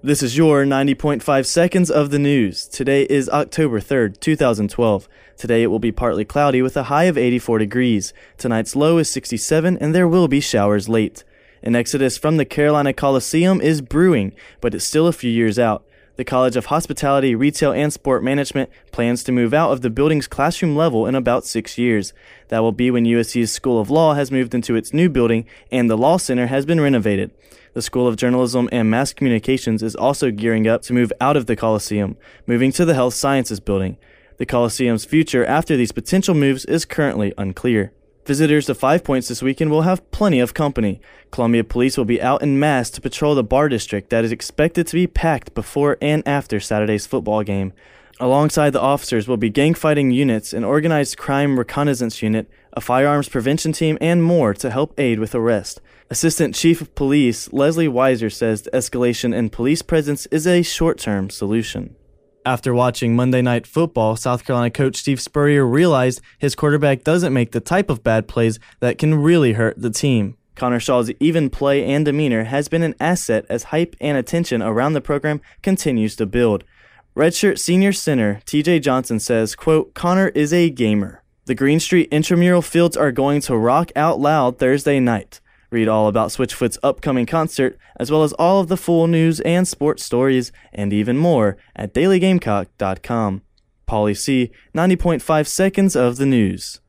This is your 90.5 seconds of the news. Today is October 3rd, 2012. Today it will be partly cloudy with a high of 84 degrees. Tonight's low is 67 and there will be showers late. An exodus from the Carolina Coliseum is brewing, but it's still a few years out. The College of Hospitality, Retail, and Sport Management plans to move out of the building's classroom level in about six years. That will be when USC's School of Law has moved into its new building and the Law Center has been renovated. The School of Journalism and Mass Communications is also gearing up to move out of the Coliseum, moving to the Health Sciences Building. The Coliseum's future after these potential moves is currently unclear. Visitors to Five Points this weekend will have plenty of company. Columbia Police will be out en masse to patrol the bar district that is expected to be packed before and after Saturday's football game. Alongside the officers will be gang fighting units, an organized crime reconnaissance unit, a firearms prevention team, and more to help aid with arrest. Assistant Chief of Police Leslie Weiser says the escalation in police presence is a short term solution. After watching Monday Night Football, South Carolina coach Steve Spurrier realized his quarterback doesn't make the type of bad plays that can really hurt the team. Connor Shaw's even play and demeanor has been an asset as hype and attention around the program continues to build. Redshirt senior center TJ Johnson says, quote, Connor is a gamer. The Green Street intramural fields are going to rock out loud Thursday night. Read all about Switchfoot's upcoming concert, as well as all of the full news and sports stories, and even more at dailygamecock.com. Pauly C, 90.5 seconds of the news.